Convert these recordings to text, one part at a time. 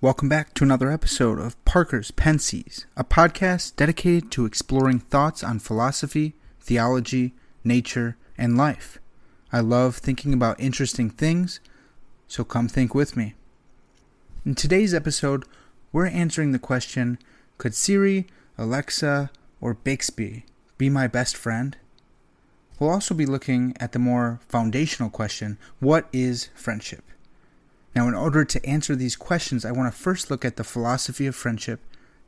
Welcome back to another episode of Parker's Pensies, a podcast dedicated to exploring thoughts on philosophy, theology, nature, and life. I love thinking about interesting things, so come think with me. In today's episode, we're answering the question Could Siri, Alexa, or Bixby be my best friend? We'll also be looking at the more foundational question What is friendship? Now, in order to answer these questions, I want to first look at the philosophy of friendship,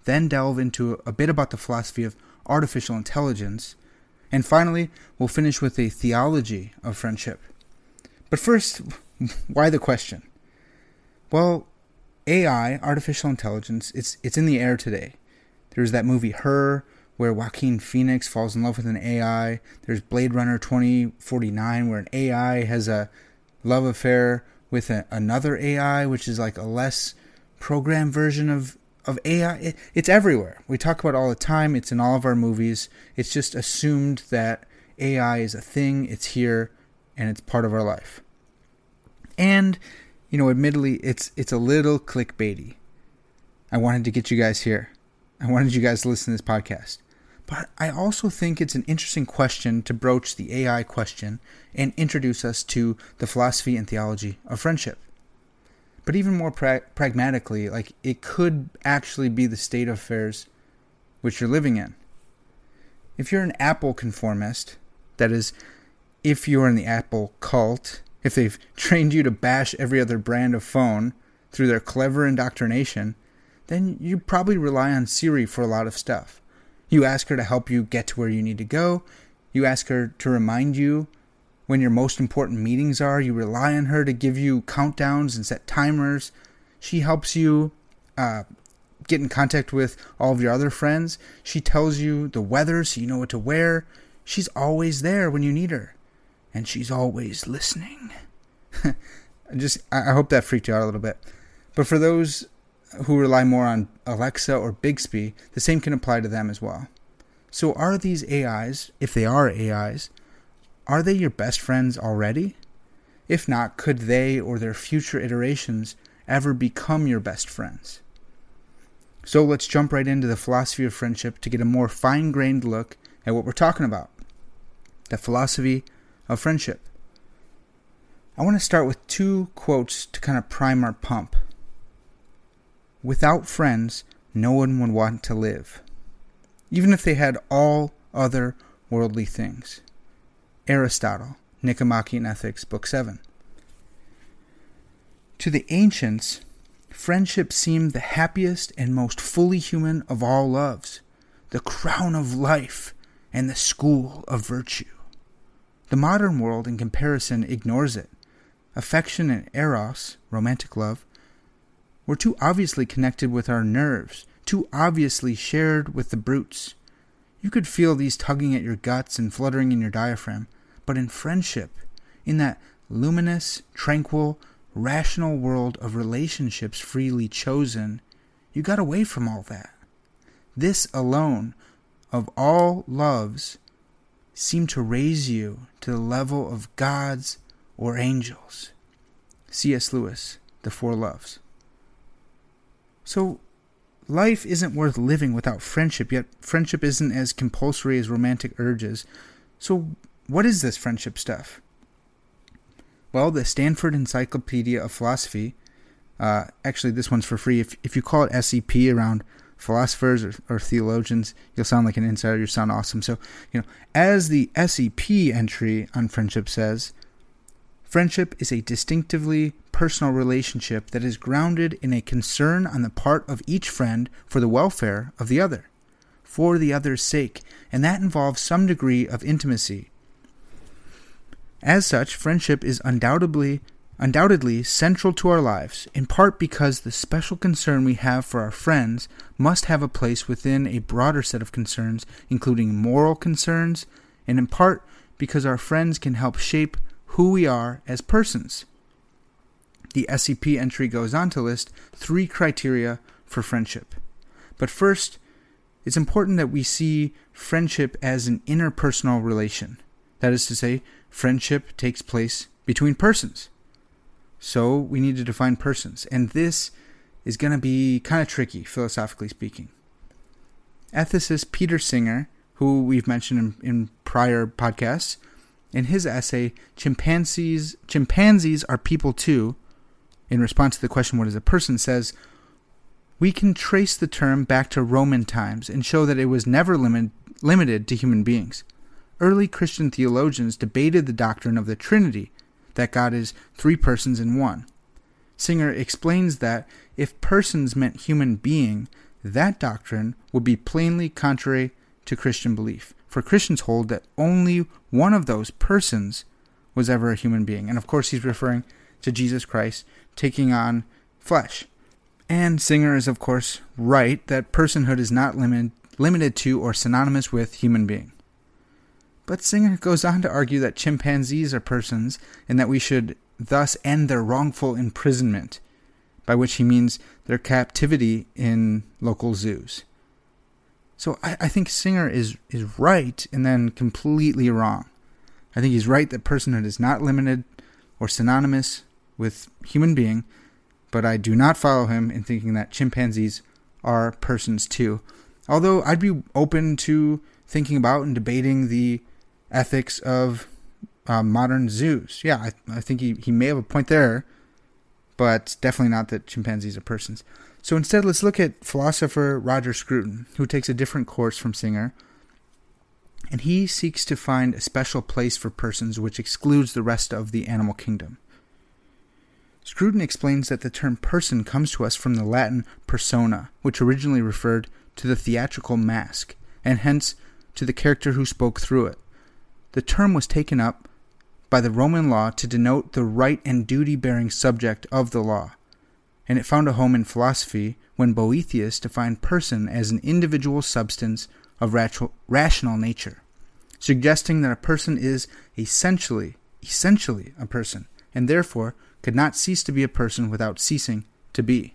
then delve into a bit about the philosophy of artificial intelligence, and finally, we'll finish with a theology of friendship. But first, why the question? Well, AI, artificial intelligence, it's it's in the air today. There's that movie Her, where Joaquin Phoenix falls in love with an AI. There's Blade Runner 2049, where an AI has a love affair with a, another AI, which is like a less programmed version of of AI. It, it's everywhere. We talk about all the time. It's in all of our movies. It's just assumed that AI is a thing. It's here, and it's part of our life. And you know, admittedly, it's it's a little clickbaity. I wanted to get you guys here. I wanted you guys to listen to this podcast. But I also think it's an interesting question to broach the AI question and introduce us to the philosophy and theology of friendship. But even more pra- pragmatically, like it could actually be the state of affairs which you're living in. If you're an Apple conformist, that is, if you're in the Apple cult, if they've trained you to bash every other brand of phone through their clever indoctrination, then you probably rely on Siri for a lot of stuff. You ask her to help you get to where you need to go. You ask her to remind you when your most important meetings are. You rely on her to give you countdowns and set timers. She helps you uh, get in contact with all of your other friends. She tells you the weather so you know what to wear. She's always there when you need her. And she's always listening. Just, I hope that freaked you out a little bit. But for those who rely more on Alexa or Bixby, the same can apply to them as well. So, are these AIs, if they are AIs, are they your best friends already? If not, could they or their future iterations ever become your best friends? So, let's jump right into the philosophy of friendship to get a more fine grained look at what we're talking about the philosophy of friendship. I want to start with two quotes to kind of prime our pump. Without friends, no one would want to live, even if they had all other worldly things. Aristotle, Nicomachean Ethics, Book 7. To the ancients, friendship seemed the happiest and most fully human of all loves, the crown of life, and the school of virtue. The modern world, in comparison, ignores it. Affection and eros, romantic love, were too obviously connected with our nerves, too obviously shared with the brutes. You could feel these tugging at your guts and fluttering in your diaphragm, but in friendship, in that luminous, tranquil, rational world of relationships freely chosen, you got away from all that. This alone, of all loves, seemed to raise you to the level of gods or angels. C.S. Lewis, The Four Loves. So, life isn't worth living without friendship, yet friendship isn't as compulsory as romantic urges. So, what is this friendship stuff? Well, the Stanford Encyclopedia of Philosophy, uh, actually, this one's for free. If, if you call it SEP around philosophers or, or theologians, you'll sound like an insider. You sound awesome. So, you know, as the SEP entry on friendship says, friendship is a distinctively personal relationship that is grounded in a concern on the part of each friend for the welfare of the other, for the other's sake, and that involves some degree of intimacy. As such, friendship is undoubtedly undoubtedly central to our lives, in part because the special concern we have for our friends must have a place within a broader set of concerns, including moral concerns, and in part because our friends can help shape who we are as persons. The SEP entry goes on to list three criteria for friendship. But first, it's important that we see friendship as an interpersonal relation. That is to say, friendship takes place between persons. So we need to define persons. And this is going to be kind of tricky, philosophically speaking. Ethicist Peter Singer, who we've mentioned in, in prior podcasts, in his essay, Chimpanzees, Chimpanzees Are People Too, in response to the question, What is a person? says, We can trace the term back to Roman times and show that it was never limit, limited to human beings. Early Christian theologians debated the doctrine of the Trinity that God is three persons in one. Singer explains that if persons meant human being, that doctrine would be plainly contrary to Christian belief. For Christians hold that only one of those persons was ever a human being. And of course, he's referring to Jesus Christ taking on flesh. And Singer is, of course, right that personhood is not limit, limited to or synonymous with human being. But Singer goes on to argue that chimpanzees are persons and that we should thus end their wrongful imprisonment, by which he means their captivity in local zoos. So I, I think Singer is, is right and then completely wrong. I think he's right that personhood is not limited or synonymous with human being, but I do not follow him in thinking that chimpanzees are persons too. Although I'd be open to thinking about and debating the ethics of uh, modern zoos. Yeah, I, I think he, he may have a point there, but definitely not that chimpanzees are persons. So instead, let's look at philosopher Roger Scruton, who takes a different course from Singer. And he seeks to find a special place for persons which excludes the rest of the animal kingdom. Scruton explains that the term person comes to us from the Latin persona, which originally referred to the theatrical mask, and hence to the character who spoke through it. The term was taken up by the Roman law to denote the right and duty bearing subject of the law, and it found a home in philosophy when Boethius defined person as an individual substance of rational nature, suggesting that a person is essentially essentially a person, and therefore could not cease to be a person without ceasing to be.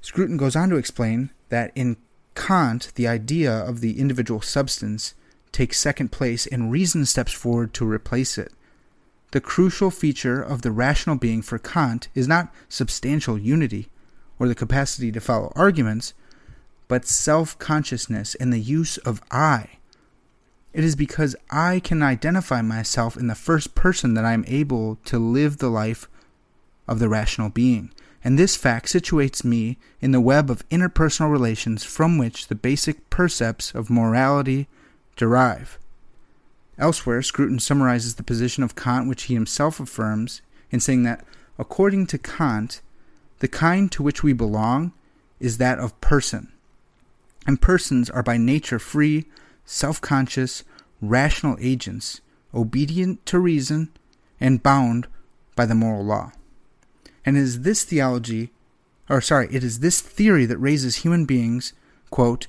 Scruton goes on to explain that in Kant, the idea of the individual substance takes second place and reason steps forward to replace it. The crucial feature of the rational being for Kant is not substantial unity or the capacity to follow arguments, but self consciousness and the use of I. It is because I can identify myself in the first person that I am able to live the life of the rational being. And this fact situates me in the web of interpersonal relations from which the basic percepts of morality, derive. Elsewhere, Scruton summarizes the position of Kant, which he himself affirms, in saying that, according to Kant, the kind to which we belong is that of person. And persons are by nature free, self conscious, rational agents, obedient to reason, and bound by the moral law. And it is this theology, or sorry, it is this theory that raises human beings, quote,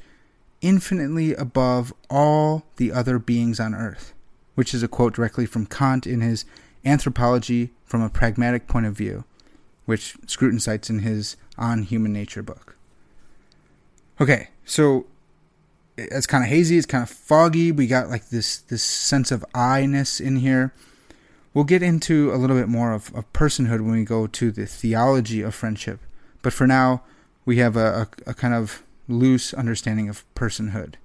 infinitely above all the other beings on earth, which is a quote directly from Kant in his Anthropology from a Pragmatic Point of View, which Scruton cites in his On Human Nature book. Okay, so it's kind of hazy, it's kind of foggy. We got like this this sense of I-ness in here. We'll get into a little bit more of, of personhood when we go to the theology of friendship. But for now, we have a, a, a kind of loose understanding of personhood.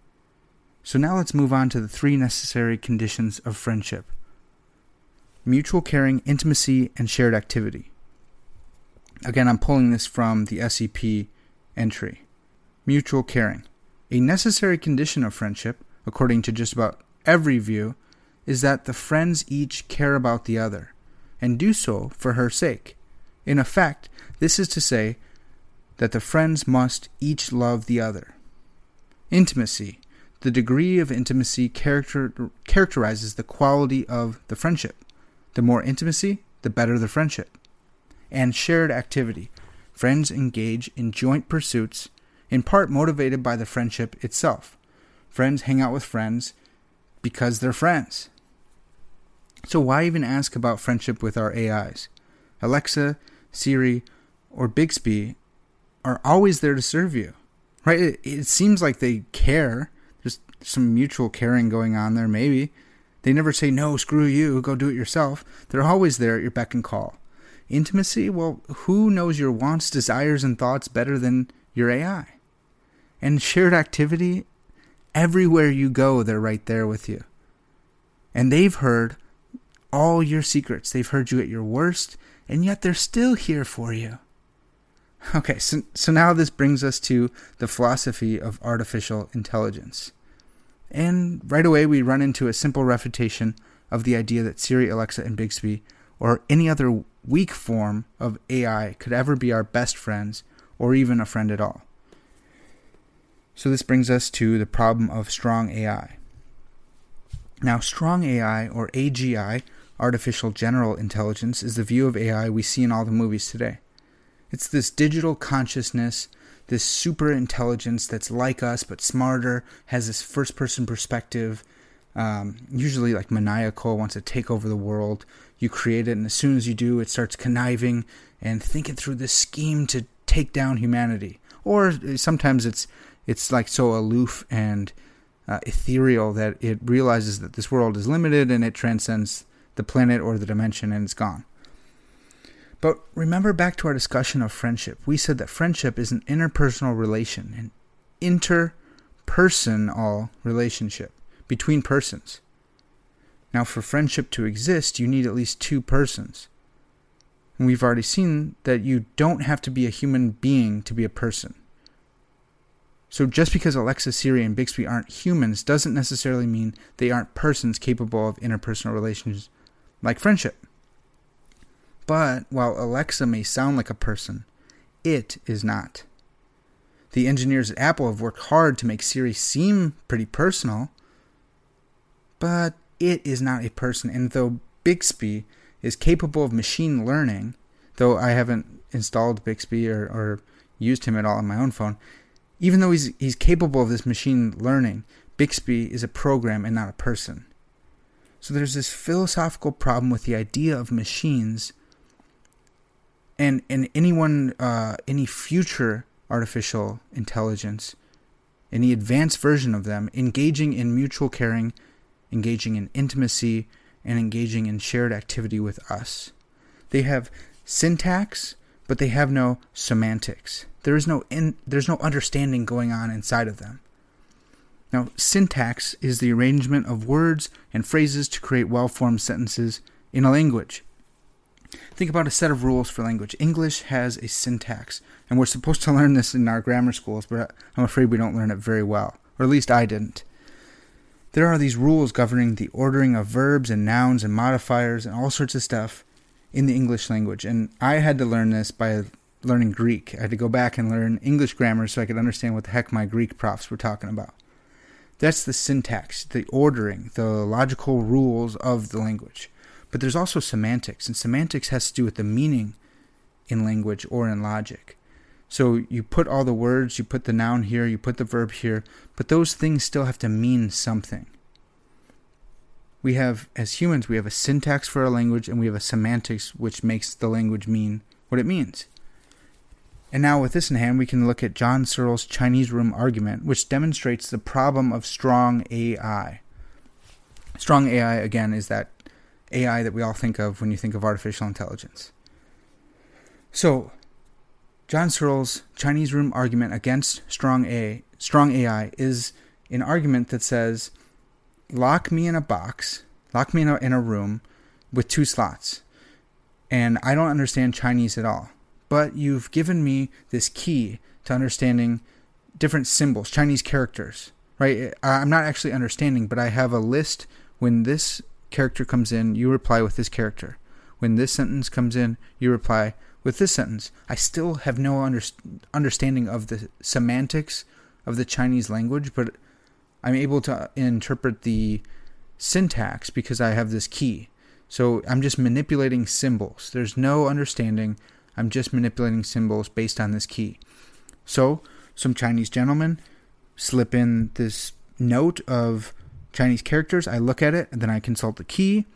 So now let's move on to the three necessary conditions of friendship mutual caring, intimacy, and shared activity. Again, I'm pulling this from the SEP entry. mutual caring. A necessary condition of friendship, according to just about every view, is that the friends each care about the other, and do so for her sake. In effect, this is to say that the friends must each love the other. Intimacy. The degree of intimacy character, characterizes the quality of the friendship. The more intimacy, the better the friendship. And shared activity. Friends engage in joint pursuits, in part motivated by the friendship itself. Friends hang out with friends because they're friends. So, why even ask about friendship with our AIs? Alexa, Siri, or Bixby are always there to serve you, right? It, it seems like they care. There's some mutual caring going on there, maybe. They never say, no, screw you, go do it yourself. They're always there at your beck and call. Intimacy? Well, who knows your wants, desires, and thoughts better than your AI? And shared activity? Everywhere you go, they're right there with you. And they've heard all your secrets. They've heard you at your worst, and yet they're still here for you. Okay, so, so now this brings us to the philosophy of artificial intelligence. And right away, we run into a simple refutation of the idea that Siri, Alexa, and Bixby, or any other weak form of AI, could ever be our best friends or even a friend at all. So, this brings us to the problem of strong AI. Now, strong AI, or AGI, artificial general intelligence, is the view of AI we see in all the movies today. It's this digital consciousness, this super intelligence that's like us but smarter, has this first person perspective, um, usually like maniacal, wants to take over the world. You create it, and as soon as you do, it starts conniving and thinking through this scheme to take down humanity. Or sometimes it's it's like so aloof and uh, ethereal that it realizes that this world is limited and it transcends the planet or the dimension and it's gone. But remember back to our discussion of friendship. We said that friendship is an interpersonal relation, an interpersonal relationship between persons. Now, for friendship to exist, you need at least two persons. And we've already seen that you don't have to be a human being to be a person. So just because Alexa, Siri, and Bixby aren't humans doesn't necessarily mean they aren't persons capable of interpersonal relations like friendship. But while Alexa may sound like a person, it is not. The engineers at Apple have worked hard to make Siri seem pretty personal, but it is not a person. And though Bixby is capable of machine learning, though I haven't installed Bixby or, or used him at all on my own phone, even though he's he's capable of this machine learning, Bixby is a program and not a person. So there's this philosophical problem with the idea of machines and and anyone uh, any future artificial intelligence, any advanced version of them engaging in mutual caring, engaging in intimacy, and engaging in shared activity with us. They have syntax, but they have no semantics. There is no in, there's no understanding going on inside of them. Now, syntax is the arrangement of words and phrases to create well-formed sentences in a language. Think about a set of rules for language. English has a syntax, and we're supposed to learn this in our grammar schools, but I'm afraid we don't learn it very well, or at least I didn't. There are these rules governing the ordering of verbs and nouns and modifiers and all sorts of stuff in the English language, and I had to learn this by learning Greek. I had to go back and learn English grammar so I could understand what the heck my Greek profs were talking about. That's the syntax, the ordering, the logical rules of the language. But there's also semantics, and semantics has to do with the meaning in language or in logic. So you put all the words, you put the noun here, you put the verb here, but those things still have to mean something. We have, as humans, we have a syntax for our language and we have a semantics which makes the language mean what it means. And now, with this in hand, we can look at John Searle's Chinese room argument, which demonstrates the problem of strong AI. Strong AI, again, is that AI that we all think of when you think of artificial intelligence. So, John Searle's Chinese room argument against strong AI, strong AI is an argument that says, lock me in a box, lock me in a, in a room with two slots, and I don't understand Chinese at all but you've given me this key to understanding different symbols, Chinese characters, right? I'm not actually understanding, but I have a list. When this character comes in, you reply with this character. When this sentence comes in, you reply with this sentence. I still have no under, understanding of the semantics of the Chinese language, but I'm able to interpret the syntax because I have this key. So I'm just manipulating symbols. There's no understanding. I'm just manipulating symbols based on this key. So some Chinese gentlemen slip in this note of Chinese characters. I look at it and then I consult the key.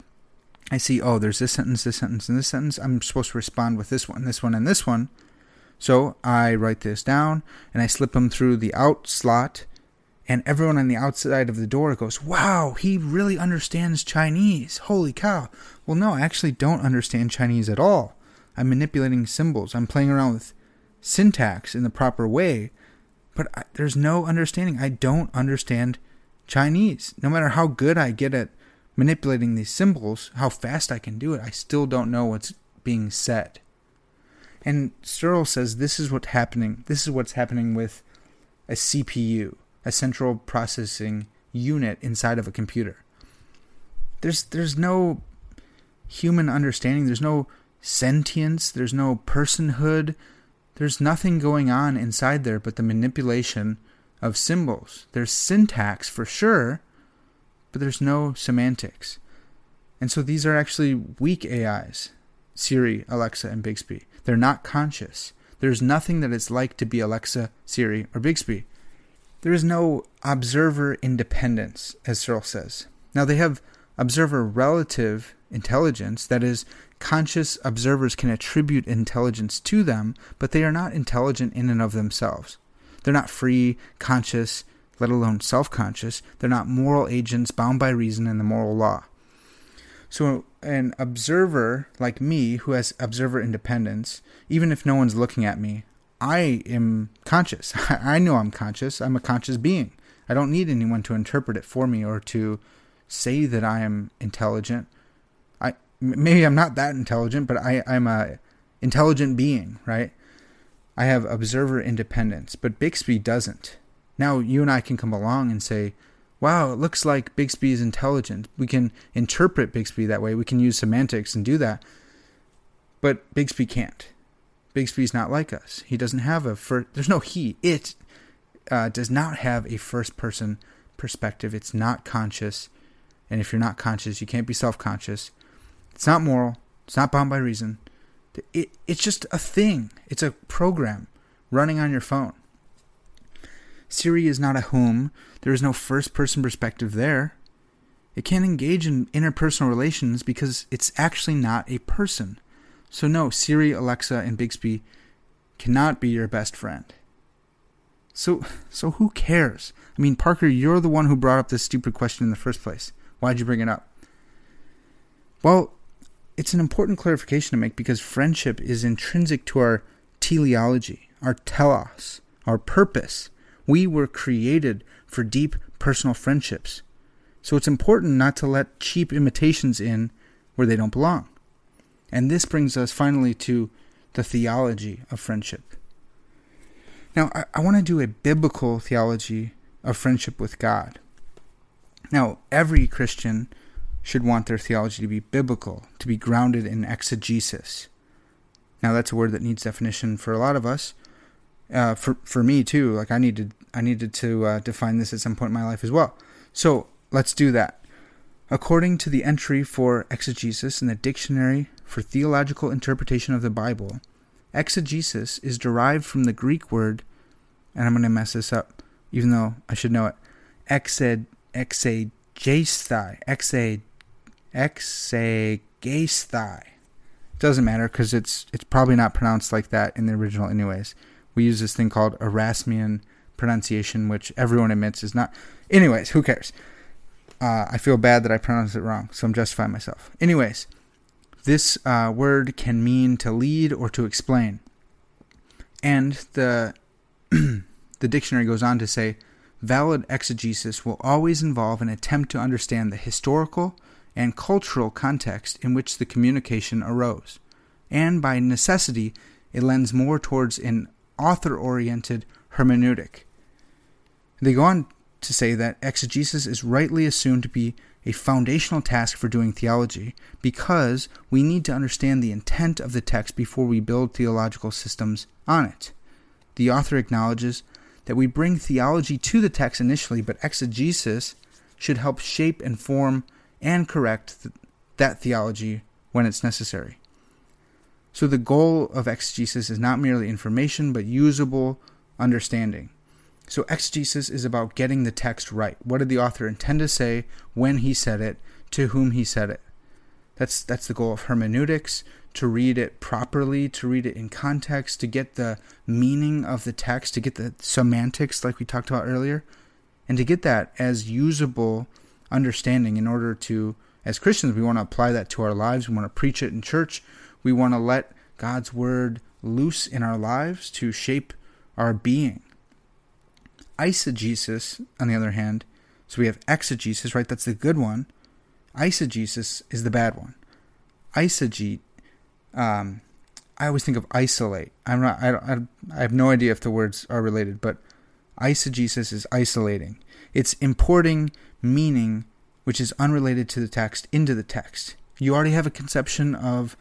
I see, oh, there's this sentence, this sentence, and this sentence. I'm supposed to respond with this one, this one, and this one. So I write this down and I slip them through the out slot. And everyone on the outside of the door goes, Wow, he really understands Chinese. Holy cow. Well, no, I actually don't understand Chinese at all. I'm manipulating symbols. I'm playing around with syntax in the proper way but I, there's no understanding. I don't understand Chinese. No matter how good I get at manipulating these symbols, how fast I can do it, I still don't know what's being said. And Searle says this is what's happening. This is what's happening with a CPU, a central processing unit inside of a computer. There's there's no human understanding. There's no sentience. There's no personhood. There's nothing going on inside there but the manipulation of symbols. There's syntax for sure, but there's no semantics. And so these are actually weak AIs Siri, Alexa, and Bixby. They're not conscious. There's nothing that it's like to be Alexa, Siri, or Bixby. There is no observer independence, as Searle says. Now, they have observer relative intelligence, that is, conscious observers can attribute intelligence to them, but they are not intelligent in and of themselves. They're not free, conscious, let alone self conscious. They're not moral agents bound by reason and the moral law. So, an observer like me, who has observer independence, even if no one's looking at me, I am conscious. I know I'm conscious. I'm a conscious being. I don't need anyone to interpret it for me or to say that I am intelligent I maybe I'm not that intelligent, but I, I'm a intelligent being, right? I have observer independence, but Bixby doesn't. Now you and I can come along and say, wow, it looks like Bixby is intelligent. We can interpret Bixby that way. We can use semantics and do that. But Bixby can't. Bixby's not like us. He doesn't have a first, there's no he. It uh, does not have a first person perspective. It's not conscious. And if you're not conscious, you can't be self conscious. It's not moral. It's not bound by reason. It, it's just a thing. It's a program running on your phone. Siri is not a whom. There is no first person perspective there. It can't engage in interpersonal relations because it's actually not a person. So, no, Siri, Alexa, and Bixby cannot be your best friend. So, so who cares? I mean, Parker, you're the one who brought up this stupid question in the first place. Why'd you bring it up? Well, it's an important clarification to make because friendship is intrinsic to our teleology, our telos, our purpose. We were created for deep personal friendships. So it's important not to let cheap imitations in where they don't belong. And this brings us finally to the theology of friendship. Now, I, I want to do a biblical theology of friendship with God. Now, every Christian should want their theology to be biblical, to be grounded in exegesis. Now that's a word that needs definition for a lot of us. Uh, for for me too. Like I needed I needed to uh, define this at some point in my life as well. So let's do that. According to the entry for exegesis in the dictionary for theological interpretation of the Bible, exegesis is derived from the Greek word, and I'm going to mess this up, even though I should know it. Exed exegesthai, exe exegesthai. Doesn't matter because it's it's probably not pronounced like that in the original, anyways. We use this thing called Erasmian pronunciation, which everyone admits is not. Anyways, who cares? Uh, I feel bad that I pronounced it wrong, so I'm justifying myself. Anyways, this uh, word can mean to lead or to explain, and the the dictionary goes on to say valid exegesis will always involve an attempt to understand the historical, and cultural context in which the communication arose, and by necessity, it lends more towards an author oriented hermeneutic. They go on to say that exegesis is rightly assumed to be a foundational task for doing theology because we need to understand the intent of the text before we build theological systems on it. The author acknowledges that we bring theology to the text initially, but exegesis should help shape and form and correct th- that theology when it's necessary. So the goal of exegesis is not merely information, but usable understanding. So exegesis is about getting the text right. What did the author intend to say when he said it, to whom he said it? That's that's the goal of hermeneutics, to read it properly, to read it in context, to get the meaning of the text, to get the semantics like we talked about earlier, and to get that as usable understanding in order to as Christians we want to apply that to our lives, we want to preach it in church, we want to let God's word loose in our lives to shape our being eisegesis, on the other hand, so we have exegesis, right? That's the good one. Eisegesis is the bad one. Eisegete, um, I always think of isolate. I'm not. I, I, I have no idea if the words are related, but eisegesis is isolating. It's importing meaning which is unrelated to the text into the text. You already have a conception of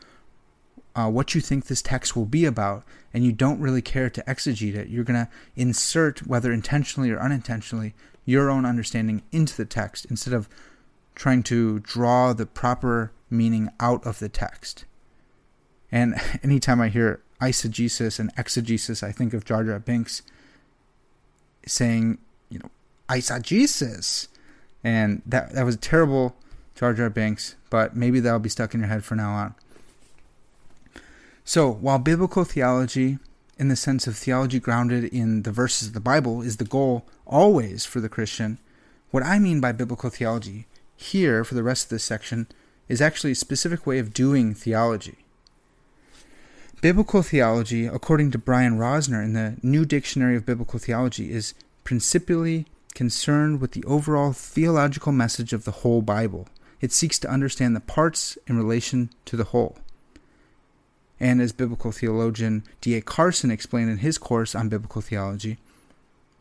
uh, what you think this text will be about, and you don't really care to exegete it, you're going to insert, whether intentionally or unintentionally, your own understanding into the text instead of trying to draw the proper meaning out of the text. And anytime I hear eisegesis and exegesis, I think of Jar Jar Binks saying, you know, eisegesis. And that that was a terrible Jar Jar Binks, but maybe that'll be stuck in your head for now on. So, while biblical theology, in the sense of theology grounded in the verses of the Bible, is the goal always for the Christian, what I mean by biblical theology here for the rest of this section is actually a specific way of doing theology. Biblical theology, according to Brian Rosner in the New Dictionary of Biblical Theology, is principally concerned with the overall theological message of the whole Bible. It seeks to understand the parts in relation to the whole and as biblical theologian D.A. Carson explained in his course on biblical theology,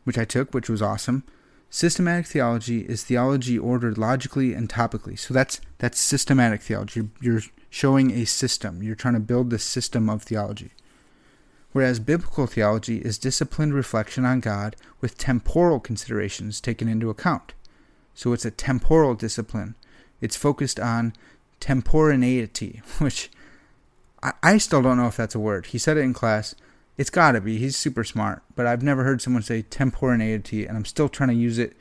which I took, which was awesome. Systematic theology is theology ordered logically and topically. So that's that's systematic theology. You're, you're showing a system. You're trying to build the system of theology. Whereas biblical theology is disciplined reflection on God with temporal considerations taken into account. So it's a temporal discipline. It's focused on temporaneity, which I, I still don't know if that's a word. He said it in class. It's got to be. He's super smart. But I've never heard someone say temporaneity, and I'm still trying to use it,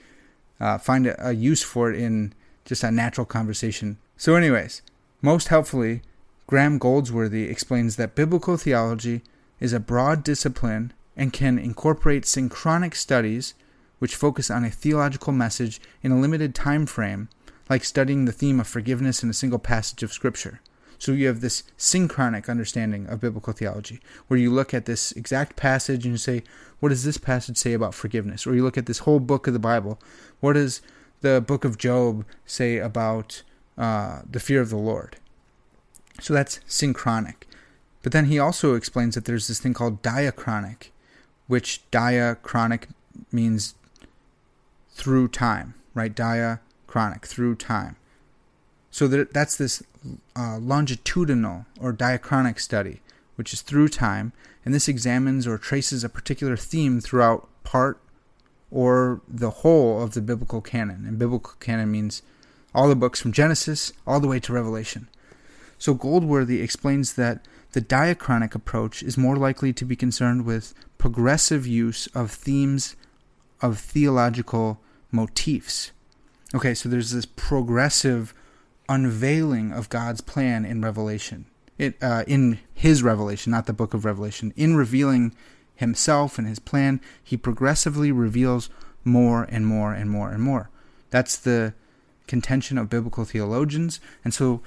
uh, find a, a use for it in just a natural conversation. So, anyways, most helpfully, Graham Goldsworthy explains that biblical theology is a broad discipline and can incorporate synchronic studies which focus on a theological message in a limited time frame, like studying the theme of forgiveness in a single passage of Scripture. So you have this synchronic understanding of biblical theology, where you look at this exact passage and you say, what does this passage say about forgiveness? Or you look at this whole book of the Bible, what does the book of Job say about uh, the fear of the Lord? So that's synchronic. But then he also explains that there's this thing called diachronic, which diachronic means through time, right? Diachronic, through time. So that, that's this uh, longitudinal or diachronic study, which is through time, and this examines or traces a particular theme throughout part or the whole of the biblical canon. And biblical canon means all the books from Genesis all the way to Revelation. So Goldsworthy explains that the diachronic approach is more likely to be concerned with progressive use of themes of theological motifs. Okay, so there's this progressive unveiling of God's plan in Revelation. It, uh, in his revelation, not the book of Revelation. In revealing himself and his plan, he progressively reveals more and more and more and more. That's the contention of biblical theologians. And so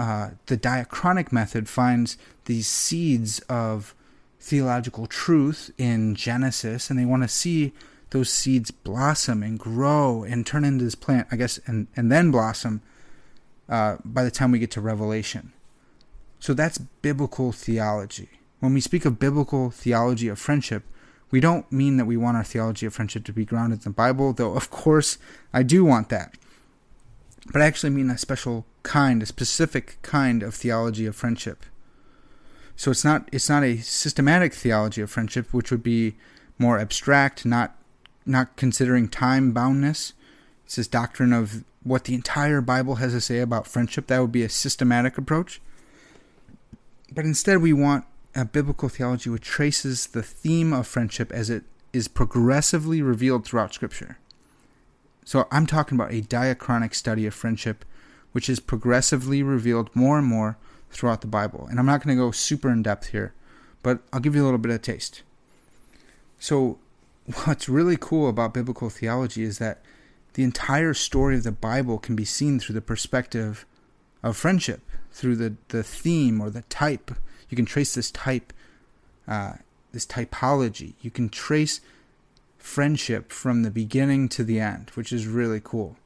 uh, the diachronic method finds these seeds of theological truth in Genesis, and they want to see those seeds blossom and grow and turn into this plant, I guess, and, and then blossom uh, by the time we get to Revelation. So that's biblical theology. When we speak of biblical theology of friendship, We don't mean that we want our theology of friendship to be grounded in the Bible, though, of course, I do want that. But I actually mean a special kind, a specific kind of theology of friendship. So it's not it's not a systematic theology of friendship, which would be more abstract, not not considering time boundness. It's this doctrine of what the entire Bible has to say about friendship. That would be a systematic approach. But instead, we want a biblical theology which traces the theme of friendship as it is progressively revealed throughout Scripture. So I'm talking about a diachronic study of friendship, which is progressively revealed more and more throughout the Bible. And I'm not going to go super in depth here, but I'll give you a little bit of taste. So, what's really cool about biblical theology is that the entire story of the Bible can be seen through the perspective of friendship, through the, the theme or the type. You can trace this type, uh, this typology. You can trace friendship from the beginning to the end, which is really cool.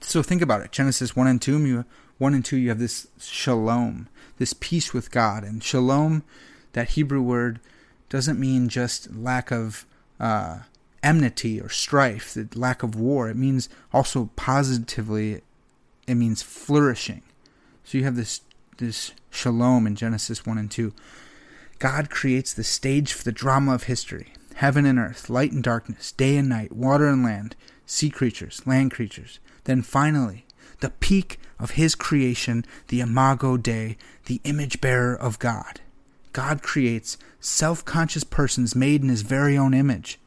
So think about it. Genesis 1 and 2, you, 1 and 2, you have this shalom, this peace with God. And shalom, that Hebrew word, doesn't mean just lack of uh, enmity or strife, the lack of war. It means also positively, it means flourishing. So you have this this shalom in Genesis 1 and 2. God creates the stage for the drama of history heaven and earth, light and darkness, day and night, water and land, sea creatures, land creatures. Then finally, the peak of his creation, the Imago Dei, the image bearer of God. God creates self conscious persons made in his very own image.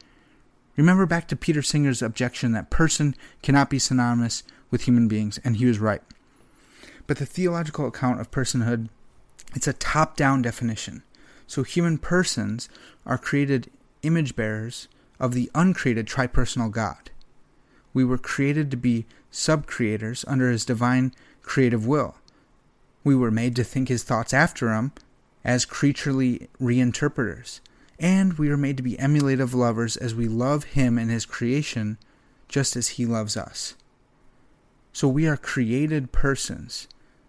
Remember back to Peter Singer's objection that person cannot be synonymous with human beings, and he was right. But the theological account of personhood, it's a top-down definition. So human persons are created image bearers of the uncreated tripersonal God. We were created to be sub-creators under his divine creative will. We were made to think his thoughts after him as creaturely reinterpreters. And we are made to be emulative lovers as we love him and his creation just as he loves us. So we are created persons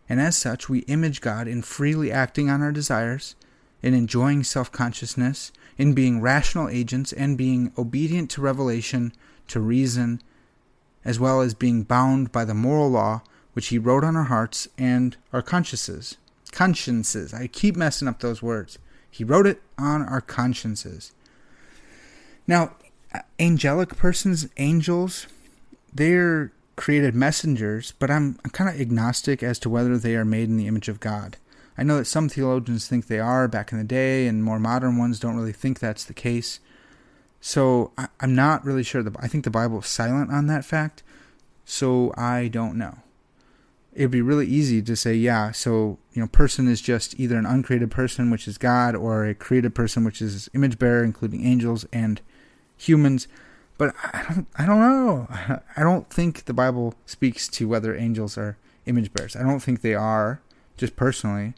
and as such, we image God in freely acting on our desires, in enjoying self consciousness, in being rational agents, and being obedient to revelation, to reason, as well as being bound by the moral law which He wrote on our hearts and our consciences. Consciences. I keep messing up those words. He wrote it on our consciences. Now, angelic persons, angels, they're created messengers, but I'm, I'm kind of agnostic as to whether they are made in the image of God. I know that some theologians think they are back in the day, and more modern ones don't really think that's the case. So I, am not really sure. The, I think the Bible is silent on that fact, so I don't know. It'd be really easy to say, yeah, so, you know, person is just either an uncreated person, which is God, or a created person, which is image bearer, including angels and humans. But I don't, I don't know. I don't think the Bible speaks to whether angels are image bearers. I don't think they are, just personally.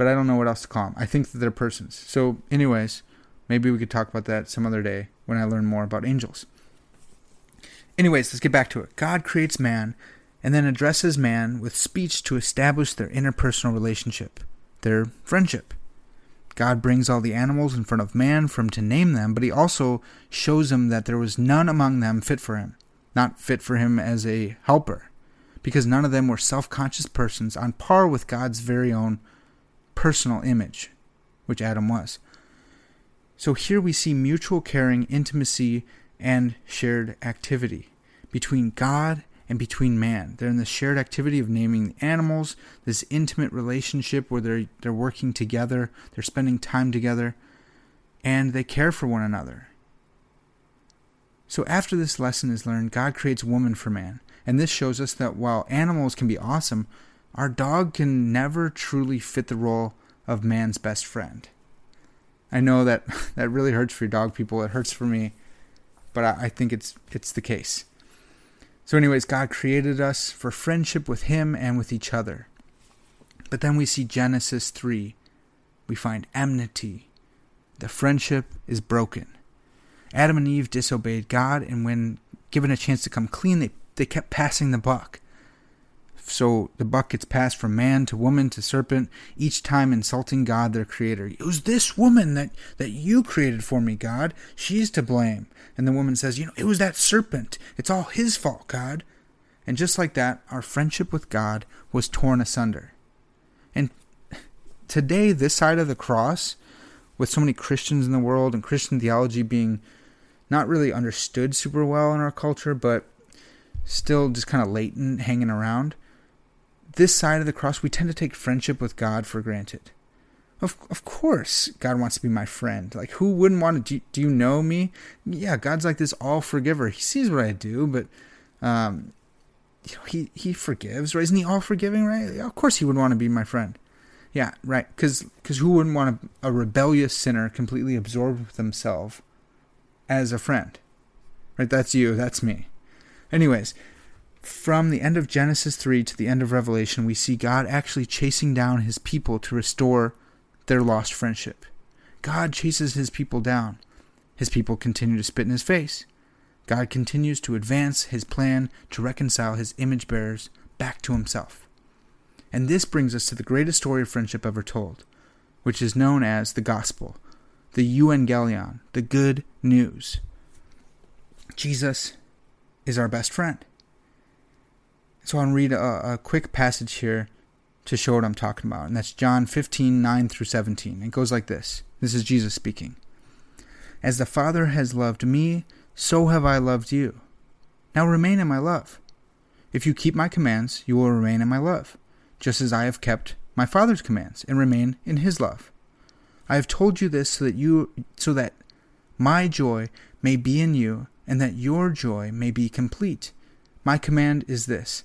But I don't know what else to call them. I think that they're persons. So, anyways, maybe we could talk about that some other day when I learn more about angels. Anyways, let's get back to it. God creates man and then addresses man with speech to establish their interpersonal relationship, their friendship. God brings all the animals in front of man for him to name them, but he also shows him that there was none among them fit for him, not fit for him as a helper, because none of them were self conscious persons on par with God's very own personal image, which Adam was. So here we see mutual caring, intimacy, and shared activity between God and between man. They're in the shared activity of naming the animals, this intimate relationship where they're they're working together, they're spending time together, and they care for one another. So after this lesson is learned, God creates woman for man. And this shows us that while animals can be awesome, our dog can never truly fit the role of man's best friend. I know that that really hurts for dog people. It hurts for me, but I, I think it's it's the case. So, anyways, God created us for friendship with Him and with each other. But then we see Genesis 3. We find enmity. The friendship is broken. Adam and Eve disobeyed God, and when given a chance to come clean, they, they kept passing the buck. So the buck gets passed from man to woman to serpent, each time insulting God, their creator. It was this woman that, that you created for me, God. She's to blame. And the woman says, You know, it was that serpent. It's all his fault, God. And just like that, our friendship with God was torn asunder. And today, this side of the cross, with so many Christians in the world and Christian theology being not really understood super well in our culture, but still just kind of latent, hanging around, this side of the cross, we tend to take friendship with God for granted. Of, of course, God wants to be my friend. Like, who wouldn't want to? Do, do you know me? Yeah, God's like this all forgiver. He sees what I do, but um, you know, he he forgives, right? Isn't he all forgiving, right? Of course, he would want to be my friend. Yeah, right. Because who wouldn't want a, a rebellious sinner completely absorbed with himself as a friend? Right. That's you. That's me. Anyways, from the end of Genesis 3 to the end of Revelation, we see God actually chasing down his people to restore their lost friendship. God chases his people down. His people continue to spit in his face. God continues to advance his plan to reconcile his image bearers back to himself. And this brings us to the greatest story of friendship ever told, which is known as the gospel, the euangelion, the good news. Jesus is our best friend. So I'll read a, a, quick passage here to show what I'm talking about, and that's John 15, 9 through 17. It goes like this This is Jesus speaking. As the Father has loved me, so have I loved you. Now remain in my love. If you keep my commands, you will remain in my love, just as I have kept my Father's commands and remain in his love. I have told you this so that you so that my joy may be in you and that your joy may be complete. My command is this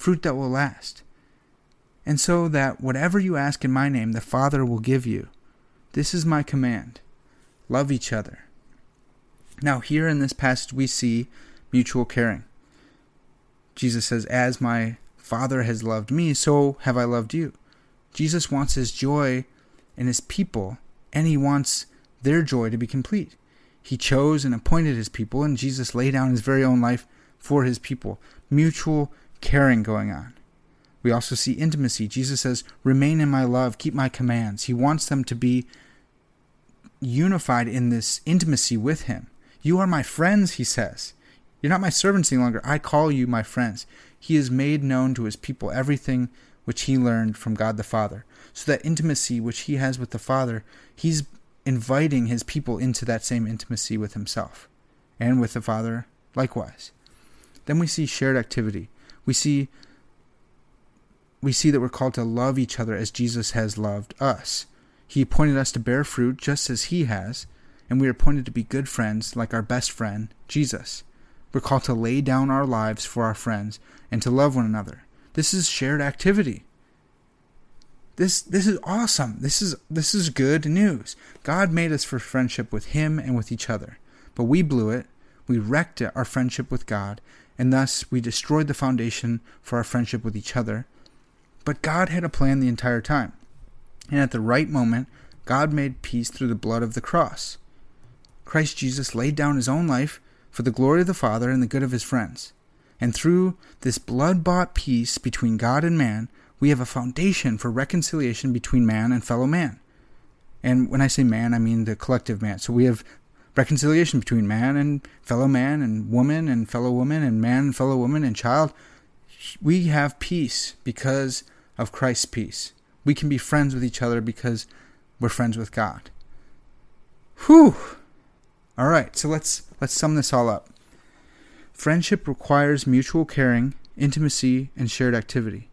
fruit that will last. And so that whatever you ask in my name, the Father will give you. This is my command love each other. Now, here in this passage, we see mutual caring. Jesus says, As my Father has loved me, so have I loved you. Jesus wants his joy in his people, and he wants their joy to be complete. He chose and appointed his people, and Jesus laid down his very own life for his people. Mutual caring going on. We also see intimacy. Jesus says, Remain in my love, keep my commands. He wants them to be unified in this intimacy with him. You are my friends, he says. You're not my servants any longer. I call you my friends. He has made known to his people everything which he learned from God the Father. So that intimacy which he has with the Father, he's inviting his people into that same intimacy with himself and with the Father likewise. Then we see shared activity. We see we see that we're called to love each other as Jesus has loved us. He appointed us to bear fruit just as he has, and we are appointed to be good friends like our best friend, Jesus. We're called to lay down our lives for our friends and to love one another. This is shared activity. This this is awesome. This is this is good news. God made us for friendship with him and with each other. But we blew it. We wrecked our friendship with God, and thus we destroyed the foundation for our friendship with each other. But God had a plan the entire time. And at the right moment, God made peace through the blood of the cross. Christ Jesus laid down his own life for the glory of the Father and the good of his friends. And through this blood bought peace between God and man, we have a foundation for reconciliation between man and fellow man. And when I say man, I mean the collective man. So we have reconciliation between man and fellow man and woman and fellow woman and man and fellow woman and child. We have peace because of Christ's peace. We can be friends with each other because we're friends with God. Whew. All right, so let's let's sum this all up. Friendship requires mutual caring, intimacy, and shared activity.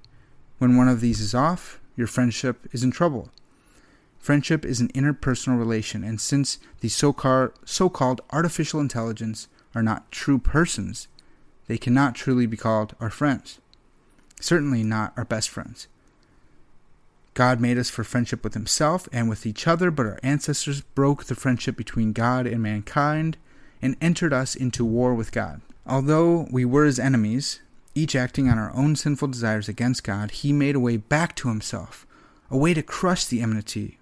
When one of these is off, your friendship is in trouble. Friendship is an interpersonal relation, and since the so called artificial intelligence are not true persons, they cannot truly be called our friends. Certainly not our best friends. God made us for friendship with Himself and with each other, but our ancestors broke the friendship between God and mankind and entered us into war with God. Although we were His enemies, each acting on our own sinful desires against God, He made a way back to Himself, a way to crush the enmity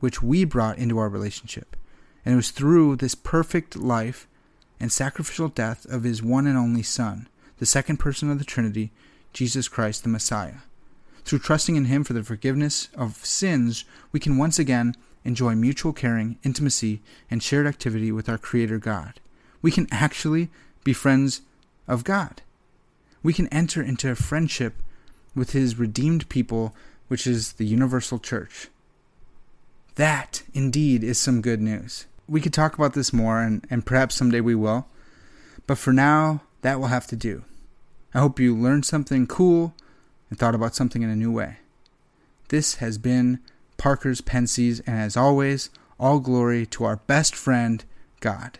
which we brought into our relationship. And it was through this perfect life and sacrificial death of His one and only Son, the second person of the Trinity, Jesus Christ the Messiah. Through trusting in Him for the forgiveness of sins, we can once again enjoy mutual caring, intimacy, and shared activity with our Creator God. We can actually be friends of God. We can enter into a friendship with His redeemed people, which is the universal church. That, indeed, is some good news. We could talk about this more, and, and perhaps someday we will. But for now, that will have to do. I hope you learned something cool and thought about something in a new way. This has been Parker's Pensées, and as always, all glory to our best friend, God.